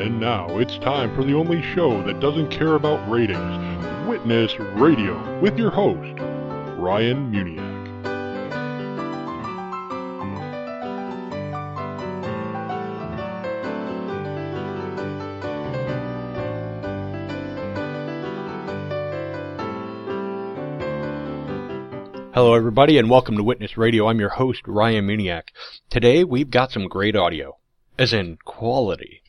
And now it's time for the only show that doesn't care about ratings Witness Radio with your host, Ryan Muniak. Hello, everybody, and welcome to Witness Radio. I'm your host, Ryan Muniak. Today, we've got some great audio, as in quality.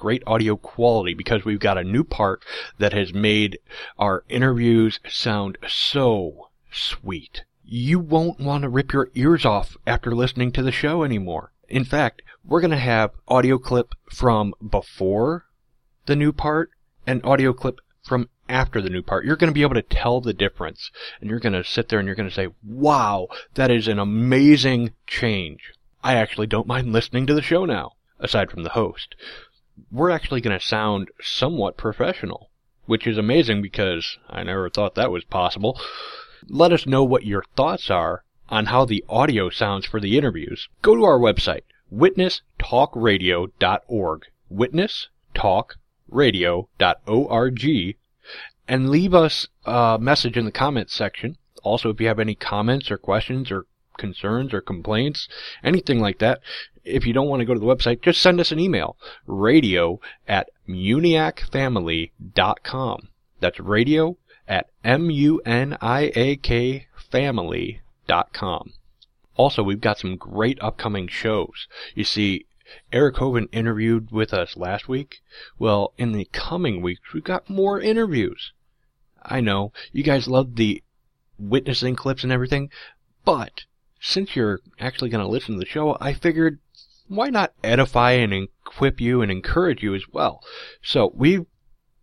Great audio quality because we've got a new part that has made our interviews sound so sweet. You won't want to rip your ears off after listening to the show anymore. In fact, we're going to have audio clip from before the new part and audio clip from after the new part. You're going to be able to tell the difference. And you're going to sit there and you're going to say, wow, that is an amazing change. I actually don't mind listening to the show now, aside from the host. We're actually going to sound somewhat professional, which is amazing because I never thought that was possible. Let us know what your thoughts are on how the audio sounds for the interviews. Go to our website, witnesstalkradio.org. Witnesstalkradio.org and leave us a message in the comments section. Also, if you have any comments or questions or concerns or complaints, anything like that, if you don't want to go to the website, just send us an email. Radio at muniakfamily.com. That's radio at M-U-N-I-A-K family.com. Also, we've got some great upcoming shows. You see, Eric Hovind interviewed with us last week. Well, in the coming weeks, we've got more interviews. I know you guys love the witnessing clips and everything, but since you're actually going to listen to the show, I figured why not edify and equip you and encourage you as well. So we've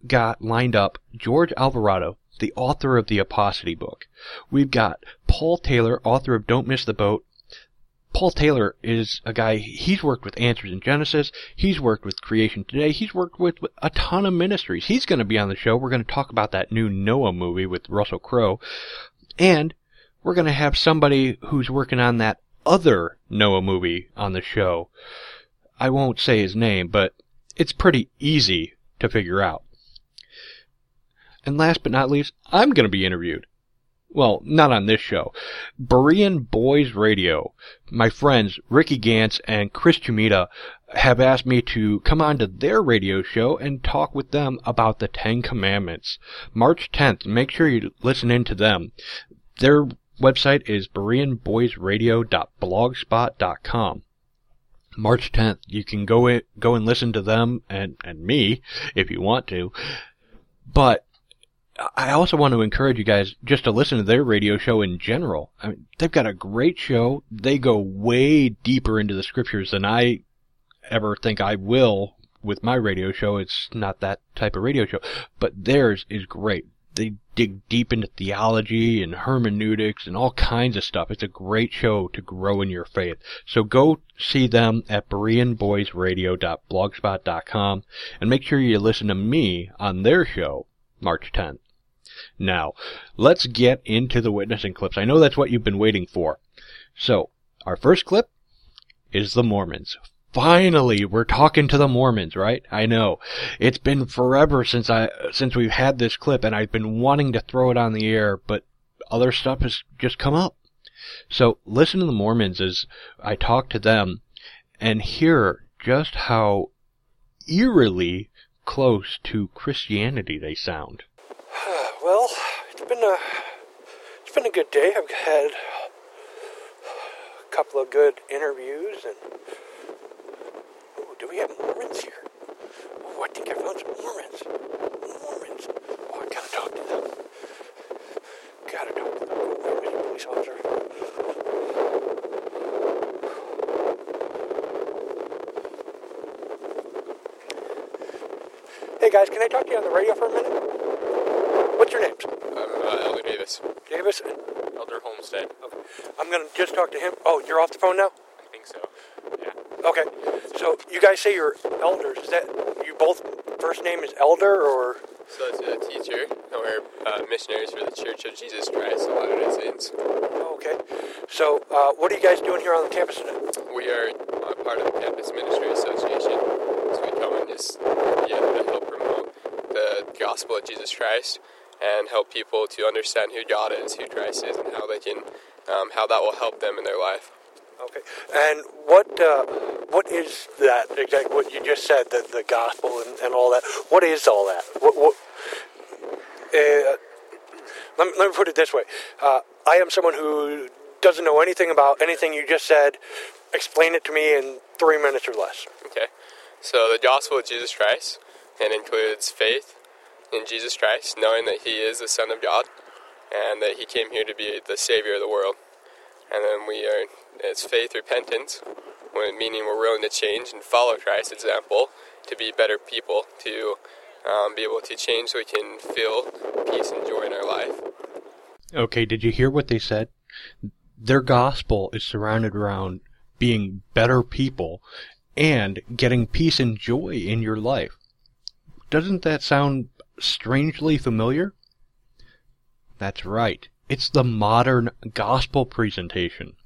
got lined up George Alvarado, the author of the Apostasy book. We've got Paul Taylor, author of Don't Miss the Boat, Paul Taylor is a guy, he's worked with Answers in Genesis, he's worked with Creation Today, he's worked with a ton of ministries. He's going to be on the show. We're going to talk about that new Noah movie with Russell Crowe. And we're going to have somebody who's working on that other Noah movie on the show. I won't say his name, but it's pretty easy to figure out. And last but not least, I'm going to be interviewed. Well, not on this show. Berean Boys Radio. My friends Ricky Gantz and Chris Chumita have asked me to come on to their radio show and talk with them about the Ten Commandments. March 10th. Make sure you listen in to them. Their website is bereanboysradio.blogspot.com. March 10th. You can go in, go and listen to them and, and me if you want to. But I also want to encourage you guys just to listen to their radio show in general. I mean, they've got a great show. They go way deeper into the scriptures than I ever think I will with my radio show. It's not that type of radio show, but theirs is great. They dig deep into theology and hermeneutics and all kinds of stuff. It's a great show to grow in your faith. So go see them at BereanBoysRadio.blogspot.com and make sure you listen to me on their show March 10th. Now, let's get into the witnessing clips. I know that's what you've been waiting for. So, our first clip is the Mormons. Finally, we're talking to the Mormons, right? I know. It's been forever since I, since we've had this clip and I've been wanting to throw it on the air, but other stuff has just come up. So listen to the Mormons as I talk to them and hear just how eerily close to Christianity they sound. Well, it's been a it's been a good day. I've had a couple of good interviews and do we have Mormons here? Oh, I think I found some Mormons. Mormons. Oh, I gotta talk to them. Gotta talk to them. Oh, Mr. Police Officer. Hey guys, can I talk to you on the radio for a minute? What's your names? I'm uh, Elder Davis, Davis? Elder Homestead. Okay. I'm gonna just talk to him. Oh, you're off the phone now? I think so. Yeah. So you guys say you're elders. Is that you both first name is Elder or So it's a teacher, and we're uh, missionaries for the Church of Jesus Christ of Latter-day Saints. oh, okay. So uh, what are you guys doing here on the campus today? We are uh, part of the Campus Ministry Association, so we come and just together to help promote the gospel of Jesus Christ and help people to understand who God is, who Christ is, and how they can, um, how that will help them in their life. Okay. And what uh, what is that exactly? What you just said, the the gospel and, and all that. What is all that? What what? Uh, let, me, let me put it this way. Uh, I am someone who doesn't know anything about anything you just said. Explain it to me in three minutes or less. Okay. So the gospel of Jesus Christ and includes faith in Jesus Christ, knowing that He is the Son of God and that He came here to be the Savior of the world. And then we are, it's faith, repentance, meaning we're willing to change and follow Christ's example to be better people, to um, be able to change so we can feel peace and joy in our life. Okay, did you hear what they said? Their gospel is surrounded around being better people and getting peace and joy in your life. Doesn't that sound strangely familiar? That's right. It's the modern gospel presentation.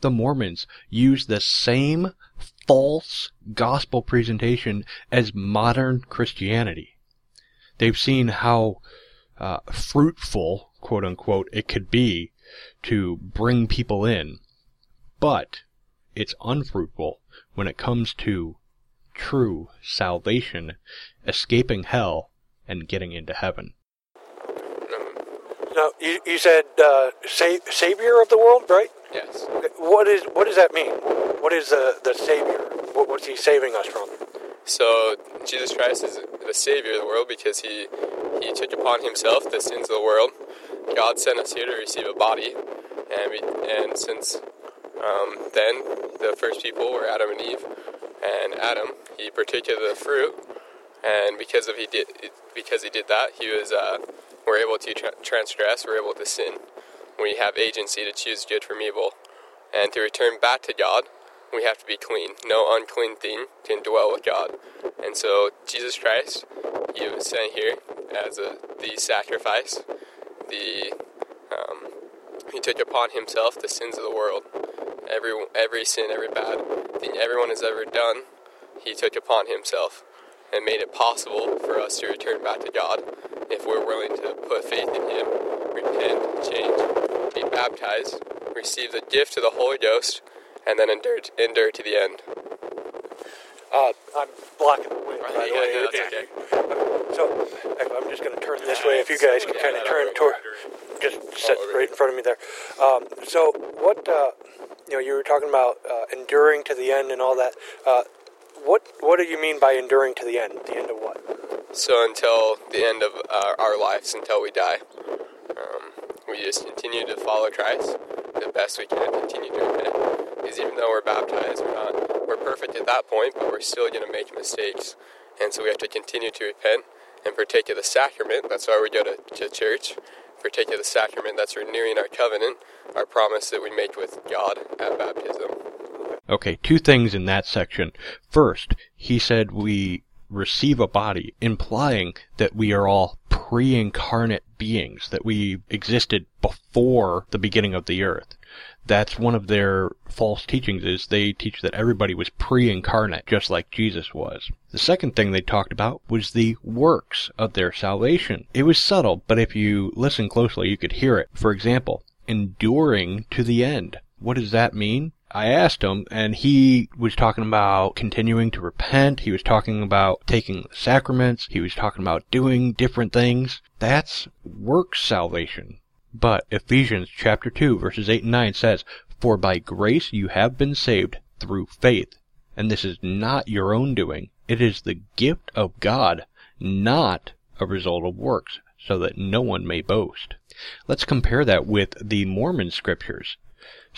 The Mormons use the same false gospel presentation as modern Christianity. They've seen how uh, fruitful, quote unquote, it could be to bring people in, but it's unfruitful when it comes to true salvation, escaping hell, and getting into heaven. Now, you, you said uh, sa- savior of the world, right? Yes. What is what does that mean? What is the the savior? What, what's he saving us from? So Jesus Christ is the savior of the world because he he took upon himself the sins of the world. God sent us here to receive a body, and we, and since um, then the first people were Adam and Eve, and Adam he partook of the fruit, and because of he did because he did that he was uh, we're able to tra- transgress, we're able to sin. We have agency to choose good from evil. And to return back to God, we have to be clean. No unclean thing can dwell with God. And so Jesus Christ, He was sent here as a, the sacrifice. The um, He took upon Himself the sins of the world. Every every sin, every bad thing everyone has ever done, He took upon Himself and made it possible for us to return back to God if we're willing to put faith in Him, repent, change, be baptized, receive the gift of the Holy Ghost, and then endure, endure to the end. Uh, I'm blocking the way, by the way. that's okay. So I'm just going to turn this way. If you guys can kind of turn toward, just sit right in front of me there. Um, so what? Uh, you know, you were talking about uh, enduring to the end and all that. Uh, what What do you mean by enduring to the end? The end of what? So until the end of our, our lives, until we die, um, we just continue to follow Christ the best we can, continue to repent. Because even though we're baptized, we're not we're perfect at that point, but we're still going to make mistakes, and so we have to continue to repent and partake of the sacrament. That's why we go to, to church. Partake of the sacrament. That's renewing our covenant, our promise that we make with God at baptism. Okay, two things in that section. First, he said we receive a body, implying that we are all pre-incarnate beings, that we existed before the beginning of the earth. That's one of their false teachings is they teach that everybody was pre-incarnate, just like Jesus was. The second thing they talked about was the works of their salvation. It was subtle, but if you listen closely, you could hear it. For example, enduring to the end. What does that mean? I asked him, and he was talking about continuing to repent. He was talking about taking the sacraments. He was talking about doing different things. That's works salvation. But Ephesians chapter 2 verses 8 and 9 says, For by grace you have been saved through faith. And this is not your own doing. It is the gift of God, not a result of works, so that no one may boast. Let's compare that with the Mormon scriptures.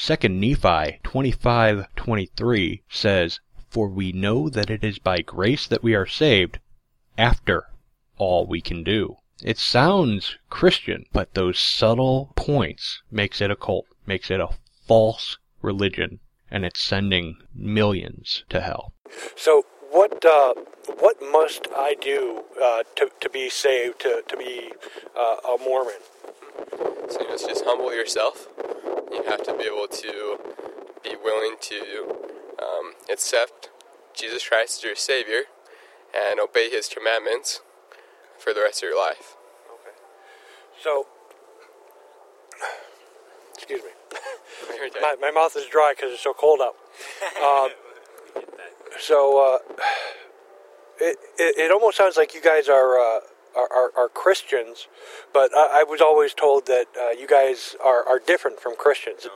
Second Nephi 25:23 says, "For we know that it is by grace that we are saved, after all we can do." It sounds Christian, but those subtle points makes it a cult, makes it a false religion, and it's sending millions to hell. So what? Uh, what must I do uh, to to be saved? To to be uh, a Mormon? So you must just humble yourself. You have to be able to be willing to um, accept Jesus Christ as your Savior and obey His commandments for the rest of your life. Okay. So, excuse me. My, my mouth is dry because it's so cold out. Um, so, uh, it, it, it almost sounds like you guys are, uh, are, are, are Christians, but I, I was always told that uh, you guys are, are different from Christians.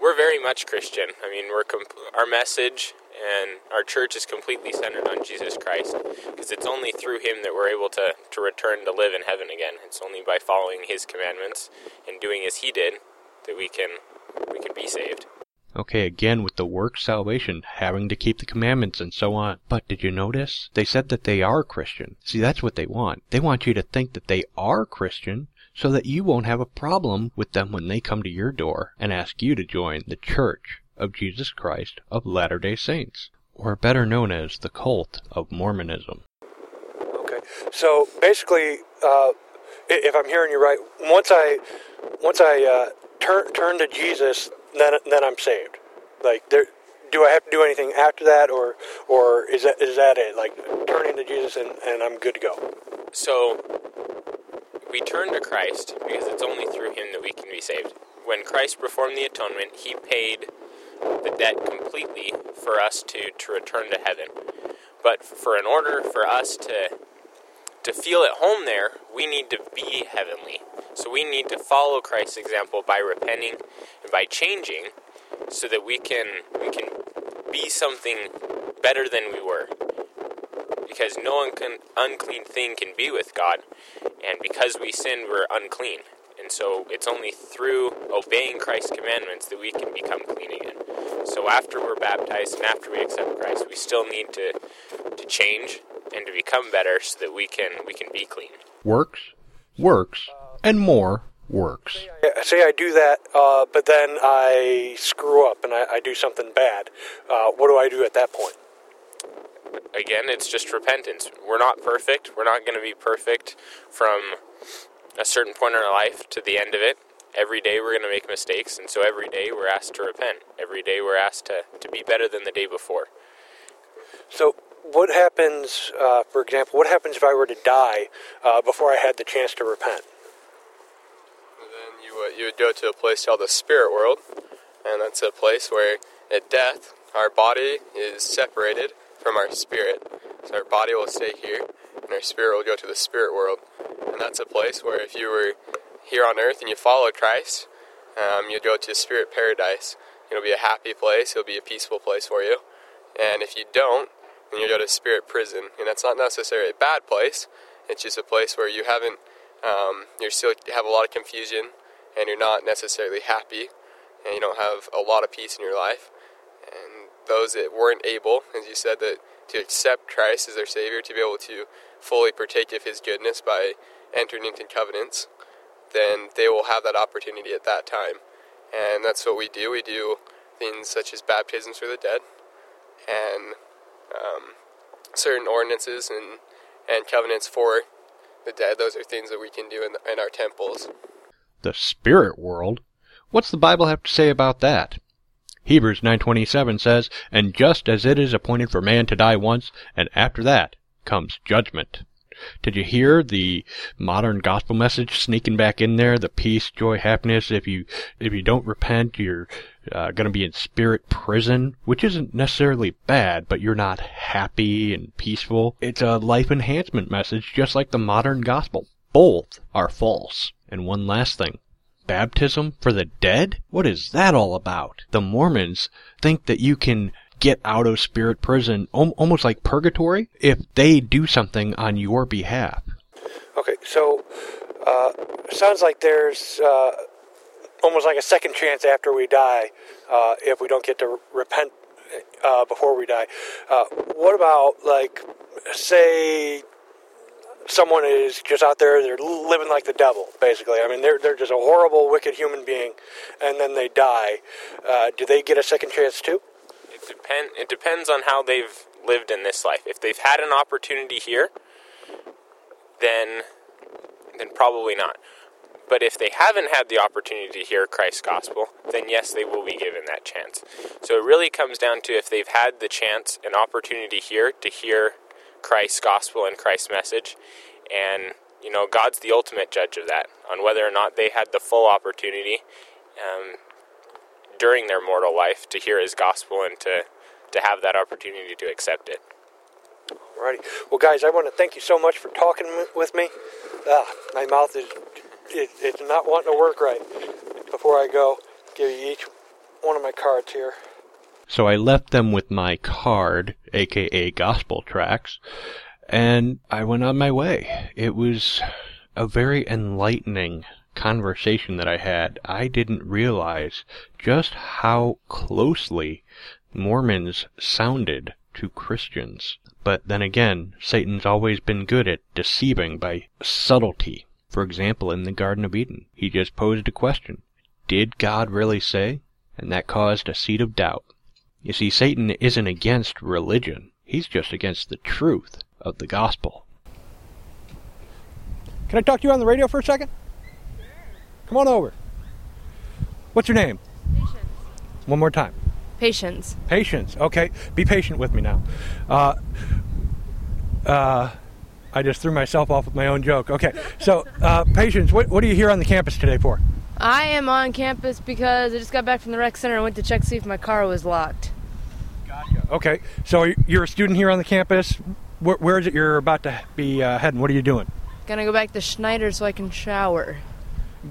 We're very much Christian. I mean, we're comp- our message and our church is completely centered on Jesus Christ because it's only through him that we're able to, to return to live in heaven again. It's only by following his commandments and doing as he did that we can we can be saved. Okay, again with the work salvation, having to keep the commandments and so on. But did you notice? They said that they are Christian. See, that's what they want. They want you to think that they are Christian so that you won't have a problem with them when they come to your door and ask you to join the Church of Jesus Christ of Latter day Saints, or better known as the cult of Mormonism. Okay. So basically, uh, if I'm hearing you right, once I once I uh, turn turn to Jesus, then then I'm saved. Like there, do I have to do anything after that, or or is that is that it? Like turning to Jesus and, and I'm good to go. So we turn to Christ because it's only through him that we can be saved. When Christ performed the atonement, he paid the debt completely for us to, to return to heaven. But for in order for us to to feel at home there, we need to be heavenly. So we need to follow Christ's example by repenting and by changing so that we can we can be something better than we were. Because no unclean, unclean thing can be with God, and because we sin, we're unclean. And so it's only through obeying Christ's commandments that we can become clean again. So after we're baptized and after we accept Christ, we still need to to change and to become better so that we can we can be clean. Works, works, and more works. Say I do that, uh, but then I screw up and I, I do something bad. Uh, what do I do at that point? Again, it's just repentance. We're not perfect. We're not going to be perfect from a certain point in our life to the end of it. Every day we're going to make mistakes, and so every day we're asked to repent. Every day we're asked to, to be better than the day before. So, what happens, uh, for example, what happens if I were to die uh, before I had the chance to repent? And then you would, you would go to a place called the spirit world, and that's a place where at death our body is separated from our spirit. So our body will stay here, and our spirit will go to the spirit world. And that's a place where if you were here on earth and you followed Christ, um, you'd go to spirit paradise. It'll be a happy place, it'll be a peaceful place for you. And if you don't, then you go to spirit prison. And that's not necessarily a bad place, it's just a place where you haven't, um, you're still have a lot of confusion and you're not necessarily happy and you don't have a lot of peace in your life. And those that weren't able, as you said, that to accept Christ as their Savior, to be able to fully partake of His goodness by entering into covenants, then they will have that opportunity at that time. And that's what we do. We do things such as baptisms for the dead and um, certain ordinances and, and covenants for the dead. Those are things that we can do in, the, in our temples. The spirit world? What's the Bible have to say about that? Hebrews 9:27 says, "And just as it is appointed for man to die once, and after that comes judgment." Did you hear the modern gospel message sneaking back in there? The peace, joy, happiness. If you if you don't repent, you're uh, going to be in spirit prison, which isn't necessarily bad, but you're not happy and peaceful. It's a life enhancement message, just like the modern gospel. Both are false. And one last thing. Baptism for the dead? What is that all about? The Mormons think that you can get out of spirit prison almost like purgatory if they do something on your behalf. Okay, so uh, sounds like there's uh, almost like a second chance after we die uh, if we don't get to repent uh, before we die. Uh, what about like say someone is just out there they're living like the devil basically. I mean they're, they're just a horrible wicked human being and then they die. Uh, do they get a second chance too? It, depend, it depends on how they've lived in this life. If they've had an opportunity here then then probably not but if they haven't had the opportunity to hear Christ's gospel, then yes, they will be given that chance. So it really comes down to if they've had the chance and opportunity here to hear Christ's gospel and Christ's message. And, you know, God's the ultimate judge of that, on whether or not they had the full opportunity um, during their mortal life to hear his gospel and to, to have that opportunity to accept it. Alrighty. Well, guys, I want to thank you so much for talking with me. Ah, my mouth is it, it's not wanting to work right. Before I go, give you each one of my cards here. So I left them with my card, aka gospel tracts, and I went on my way. It was a very enlightening conversation that I had. I didn't realize just how closely Mormons sounded to Christians. But then again, Satan's always been good at deceiving by subtlety. For example, in the Garden of Eden, he just posed a question. Did God really say? And that caused a seed of doubt. You see, Satan isn't against religion. He's just against the truth of the gospel. Can I talk to you on the radio for a second? Sure. Come on over. What's your name? Patience. One more time. Patience. Patience. Okay. Be patient with me now. Uh, uh, I just threw myself off with my own joke. Okay. So, uh, Patience, what, what are you here on the campus today for? I am on campus because I just got back from the rec center and went to check to see if my car was locked. Gotcha. Okay. So, you're a student here on the campus. Where, where is it you're about to be uh, heading? What are you doing? Gonna go back to Schneider so I can shower.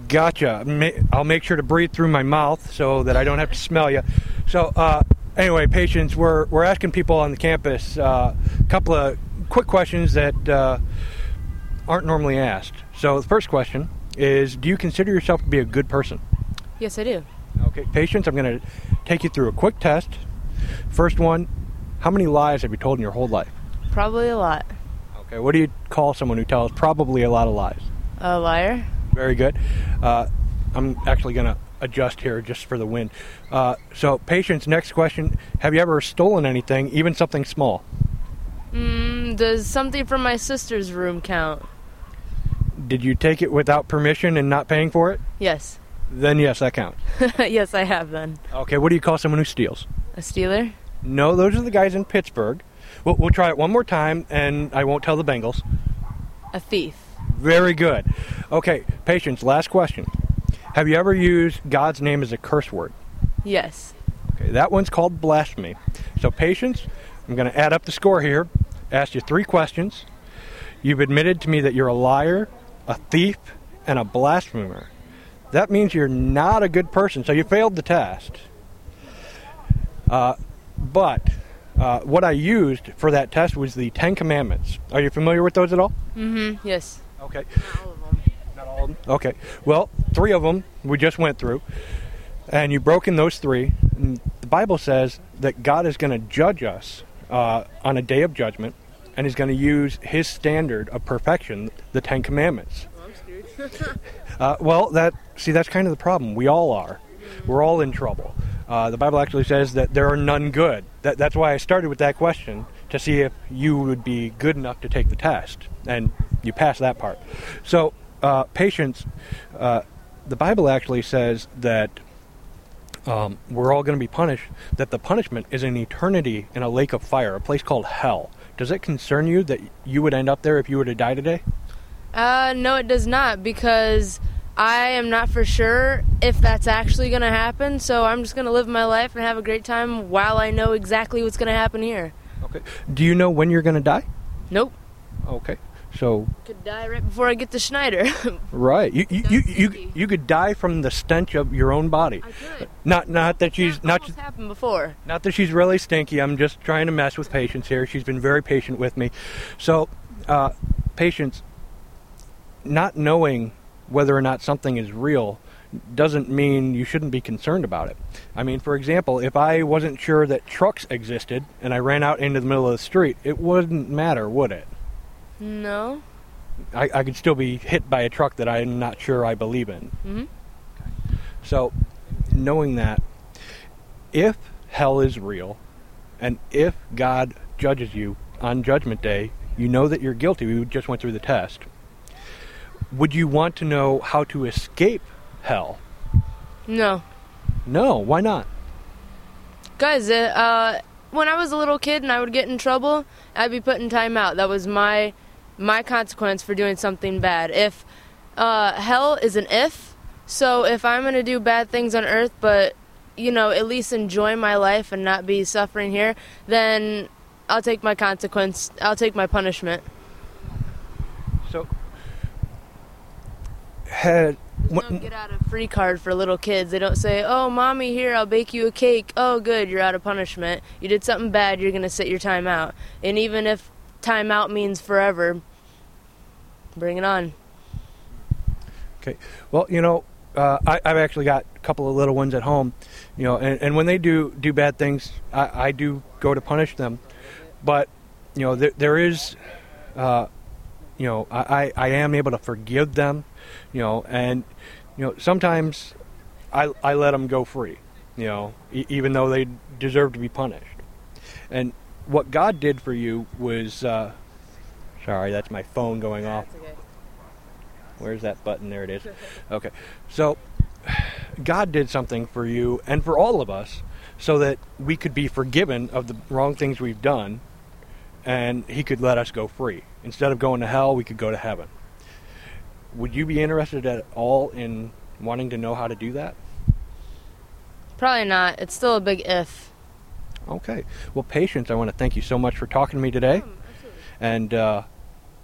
Gotcha. I'll make sure to breathe through my mouth so that I don't have to smell you. So, uh, anyway, patience, we're, we're asking people on the campus uh, a couple of quick questions that uh, aren't normally asked. So, the first question is Do you consider yourself to be a good person? Yes, I do. Okay, patience, I'm going to take you through a quick test. First one How many lies have you told in your whole life? Probably a lot. Okay, what do you call someone who tells probably a lot of lies? A liar. Very good. Uh, I'm actually going to adjust here just for the wind. Uh, so, patience, next question. Have you ever stolen anything, even something small? Mm, does something from my sister's room count? Did you take it without permission and not paying for it? Yes. Then yes, that counts. yes, I have then. Okay, what do you call someone who steals? A stealer? No, those are the guys in Pittsburgh. We'll, we'll try it one more time, and I won't tell the Bengals. A thief. Very good. Okay, patience, last question. Have you ever used God's name as a curse word? Yes. Okay, that one's called blasphemy. So, patience, I'm going to add up the score here. Asked you three questions. You've admitted to me that you're a liar, a thief, and a blasphemer. That means you're not a good person, so you failed the test. Uh, but uh, what I used for that test was the Ten Commandments. Are you familiar with those at all? Mm-hmm. Yes. Okay. Not all of them. Not all of them. Okay. Well, three of them we just went through, and you broke in those three. And the Bible says that God is going to judge us uh, on a day of judgment, and He's going to use His standard of perfection, the Ten Commandments. uh, well, that see, that's kind of the problem. We all are. We're all in trouble. Uh, the Bible actually says that there are none good. That, that's why I started with that question to see if you would be good enough to take the test, and you passed that part. So, uh, patience. Uh, the Bible actually says that um, we're all going to be punished. That the punishment is an eternity in a lake of fire, a place called hell. Does it concern you that you would end up there if you were to die today? Uh, no, it does not because I am not for sure if that's actually going to happen. So I'm just going to live my life and have a great time while I know exactly what's going to happen here. Okay. Do you know when you're going to die? Nope. Okay. So Could die right before I get to Schneider. right, you you, you, you, you could die from the stench of your own body. I could. Not not that she's That not happened before. not that she's really stinky. I'm just trying to mess with patience here. She's been very patient with me. So, uh, patience, not knowing whether or not something is real doesn't mean you shouldn't be concerned about it. I mean, for example, if I wasn't sure that trucks existed and I ran out into the middle of the street, it wouldn't matter, would it? No. I, I could still be hit by a truck that I'm not sure I believe in. hmm So, knowing that, if hell is real, and if God judges you on Judgment Day, you know that you're guilty. We just went through the test. Would you want to know how to escape hell? No. No, why not? Guys, uh, uh, when I was a little kid and I would get in trouble, I'd be put in timeout. That was my my consequence for doing something bad. If uh, hell is an if, so if I'm gonna do bad things on Earth, but you know at least enjoy my life and not be suffering here, then I'll take my consequence. I'll take my punishment. So, had There's no get out of free card for little kids. They don't say, "Oh, mommy, here, I'll bake you a cake." Oh, good, you're out of punishment. You did something bad, you're gonna sit your time out. And even if time out means forever, bring it on. Okay. Well, you know, uh, I, I've actually got a couple of little ones at home, you know, and, and when they do do bad things, I, I do go to punish them. But you know, there, there is, uh, you know, I, I am able to forgive them, you know, and you know sometimes I I let them go free, you know, e- even though they deserve to be punished. And what God did for you was, uh, sorry, that's my phone going off. Where's that button? There it is. Okay. So, God did something for you and for all of us so that we could be forgiven of the wrong things we've done and He could let us go free. Instead of going to hell, we could go to heaven. Would you be interested at all in wanting to know how to do that? Probably not. It's still a big if. Okay. Well, Patience, I want to thank you so much for talking to me today. And uh,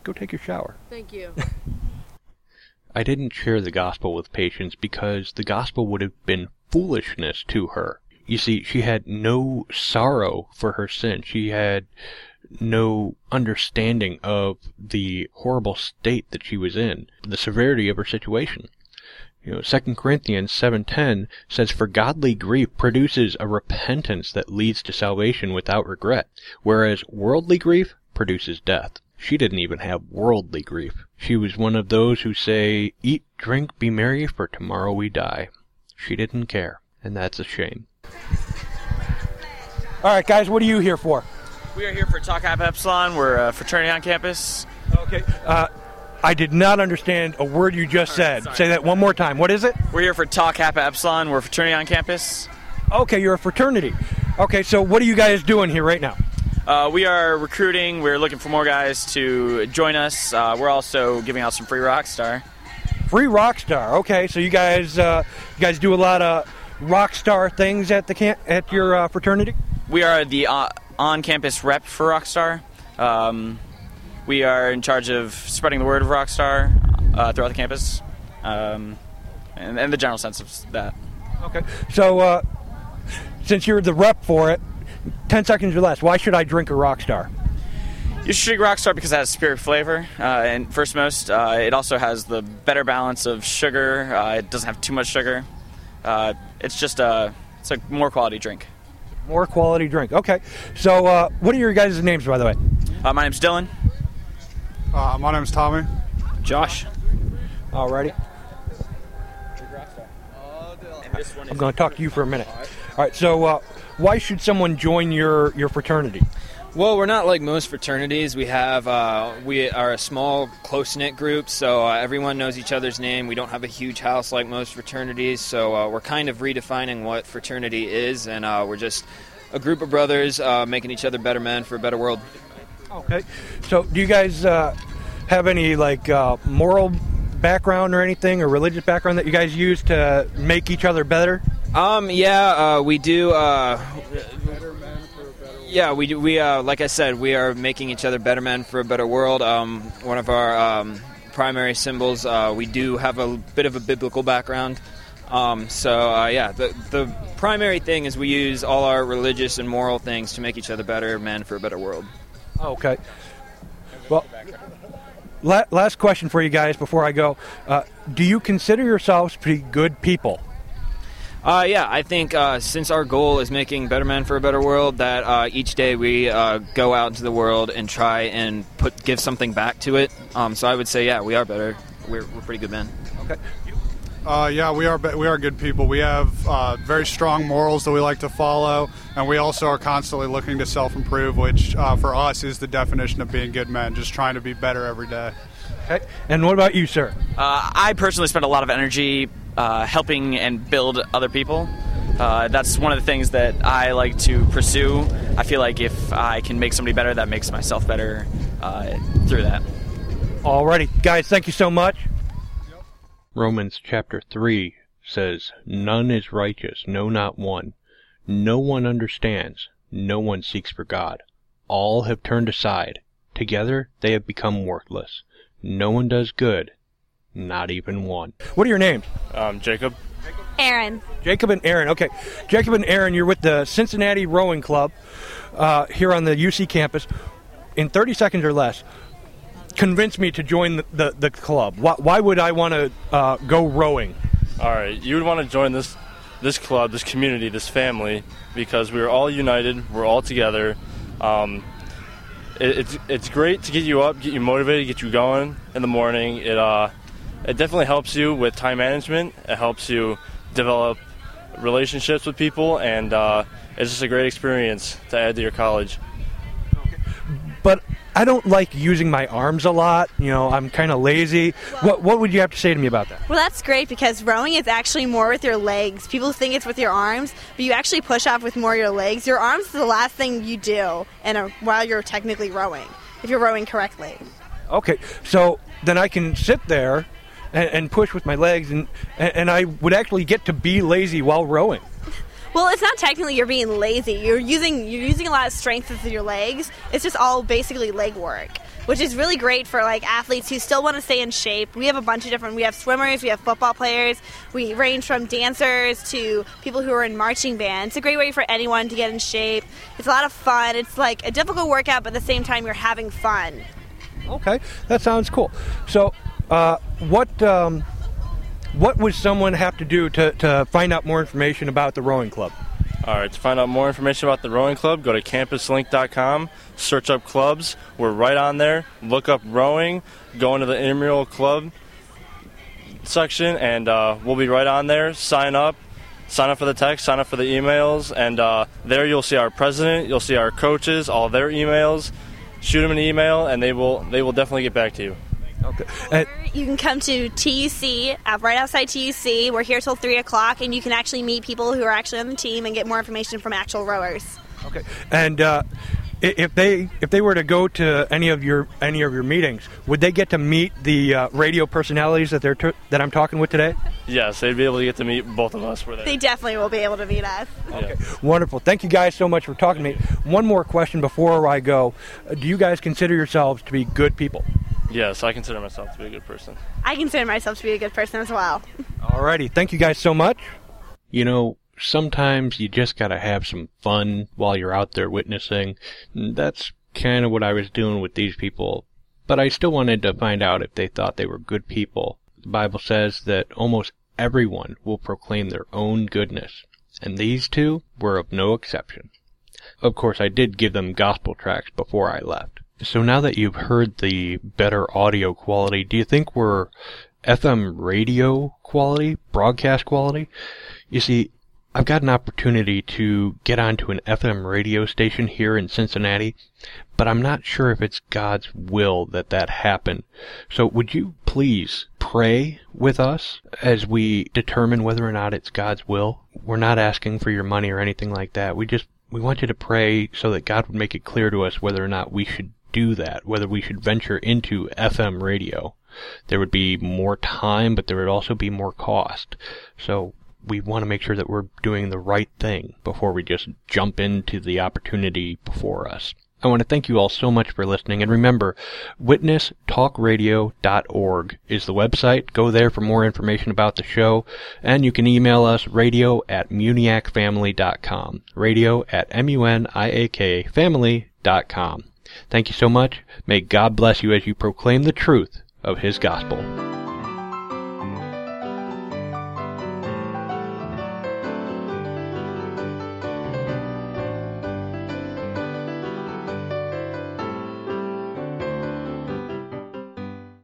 go take your shower. Thank you. I didn't share the gospel with Patience because the gospel would have been foolishness to her. You see, she had no sorrow for her sin. She had no understanding of the horrible state that she was in, the severity of her situation. You know, 2 Corinthians 7:10 says for godly grief produces a repentance that leads to salvation without regret, whereas worldly grief produces death. She didn't even have worldly grief. She was one of those who say, "Eat, drink, be merry, for tomorrow we die." She didn't care, and that's a shame. All right, guys, what are you here for? We are here for Tau Kappa Epsilon. We're a fraternity on campus. Okay. Uh, I did not understand a word you just said. sorry. Say that one more time. What is it? We're here for Tau Kappa Epsilon. We're a fraternity on campus. Okay, you're a fraternity. Okay, so what are you guys doing here right now? Uh, we are recruiting. We're looking for more guys to join us. Uh, we're also giving out some free Rockstar. Free Rockstar. Okay, so you guys uh, you guys do a lot of Rockstar things at the camp at your uh, fraternity. We are the uh, on-campus rep for Rockstar. Um, we are in charge of spreading the word of Rockstar uh, throughout the campus, um, and, and the general sense of that. Okay. So uh, since you're the rep for it, ten seconds or less. Why should I drink a Rockstar? You should drink Rockstar because it has spirit flavor, uh, and first most, uh, it also has the better balance of sugar. Uh, it doesn't have too much sugar. Uh, it's just a it's a more quality drink. More quality drink. Okay. So uh, what are your guys' names, by the way? Uh, my name's Dylan. Uh, my name's Tommy. Josh. Alrighty. I'm going to talk to you for a minute. All right. So uh, why should someone join your your fraternity? Well, we're not like most fraternities. We have uh, we are a small, close knit group, so uh, everyone knows each other's name. We don't have a huge house like most fraternities, so uh, we're kind of redefining what fraternity is, and uh, we're just a group of brothers uh, making each other better men for a better world. Okay. So, do you guys uh, have any like uh, moral background or anything, or religious background that you guys use to make each other better? Um, yeah, uh, we do. Uh, yeah, we do. We uh, like I said, we are making each other better men for a better world. Um, one of our um, primary symbols. Uh, we do have a bit of a biblical background. Um, so uh, yeah, the the primary thing is we use all our religious and moral things to make each other better men for a better world. Okay. Well, la- last question for you guys before I go. Uh, do you consider yourselves be good people? Uh, yeah, I think uh, since our goal is making better men for a better world, that uh, each day we uh, go out into the world and try and put give something back to it. Um, so I would say, yeah, we are better. We're, we're pretty good men. Okay. Uh, yeah, we are we are good people. We have uh, very strong morals that we like to follow, and we also are constantly looking to self improve, which uh, for us is the definition of being good men. Just trying to be better every day. Okay. And what about you, sir? Uh, I personally spend a lot of energy uh, helping and build other people. Uh, that's one of the things that I like to pursue. I feel like if I can make somebody better, that makes myself better uh, through that. Alrighty, guys, thank you so much. Romans chapter 3 says, None is righteous, no, not one. No one understands, no one seeks for God. All have turned aside. Together they have become worthless. No one does good, not even one. What are your names? Um, Jacob. Aaron. Jacob and Aaron. Okay, Jacob and Aaron, you're with the Cincinnati Rowing Club uh, here on the UC campus. In 30 seconds or less, convince me to join the, the, the club. Why, why, would I want to uh, go rowing? All right, you would want to join this this club, this community, this family, because we're all united. We're all together. Um, it, it's it's great to get you up, get you motivated, get you going in the morning. It uh, it definitely helps you with time management. It helps you develop relationships with people, and uh, it's just a great experience to add to your college. But I don't like using my arms a lot. You know, I'm kind of lazy. Well, what What would you have to say to me about that? Well, that's great because rowing is actually more with your legs. People think it's with your arms, but you actually push off with more of your legs. Your arms is the last thing you do, and while you're technically rowing, if you're rowing correctly. Okay, so then I can sit there and, and push with my legs, and and I would actually get to be lazy while rowing. Well, it's not technically you're being lazy. You're using you're using a lot of strength with your legs. It's just all basically leg work, which is really great for like athletes who still want to stay in shape. We have a bunch of different. We have swimmers, we have football players. We range from dancers to people who are in marching band. It's a great way for anyone to get in shape. It's a lot of fun. It's like a difficult workout, but at the same time you're having fun. Okay, that sounds cool. So, uh, what? Um what would someone have to do to, to find out more information about the rowing club? All right, to find out more information about the rowing club, go to campuslink.com, search up clubs. We're right on there. Look up rowing, go into the intramural club section, and uh, we'll be right on there. Sign up, sign up for the text, sign up for the emails, and uh, there you'll see our president, you'll see our coaches, all their emails. Shoot them an email, and they will they will definitely get back to you. Okay. Uh, you can come to TUC, uh, right outside TUC. We're here till 3 o'clock, and you can actually meet people who are actually on the team and get more information from actual rowers. Okay. And uh, if they if they were to go to any of your any of your meetings, would they get to meet the uh, radio personalities that they're ter- that I'm talking with today? Yes, they'd be able to get to meet both of us. Were they? They definitely will be able to meet us. Okay, wonderful. Thank you guys so much for talking to me. One more question before I go: uh, Do you guys consider yourselves to be good people? Yes, I consider myself to be a good person. I consider myself to be a good person as well. Alrighty, thank you guys so much. You know, sometimes you just gotta have some fun while you're out there witnessing. That's kind of what I was doing with these people. But I still wanted to find out if they thought they were good people. The Bible says that almost everyone will proclaim their own goodness, and these two were of no exception. Of course, I did give them gospel tracts before I left. So now that you've heard the better audio quality, do you think we're FM radio quality, broadcast quality? You see, I've got an opportunity to get onto an FM radio station here in Cincinnati, but I'm not sure if it's God's will that that happen. So would you please pray with us as we determine whether or not it's God's will? We're not asking for your money or anything like that. We just we want you to pray so that God would make it clear to us whether or not we should do that, whether we should venture into FM radio. There would be more time, but there would also be more cost. So we want to make sure that we're doing the right thing before we just jump into the opportunity before us. I want to thank you all so much for listening. And remember, witnesstalkradio.org is the website. Go there for more information about the show. And you can email us radio at muniakfamily.com. Radio at M-U-N-I-A-K family.com. Thank you so much. May God bless you as you proclaim the truth of His gospel.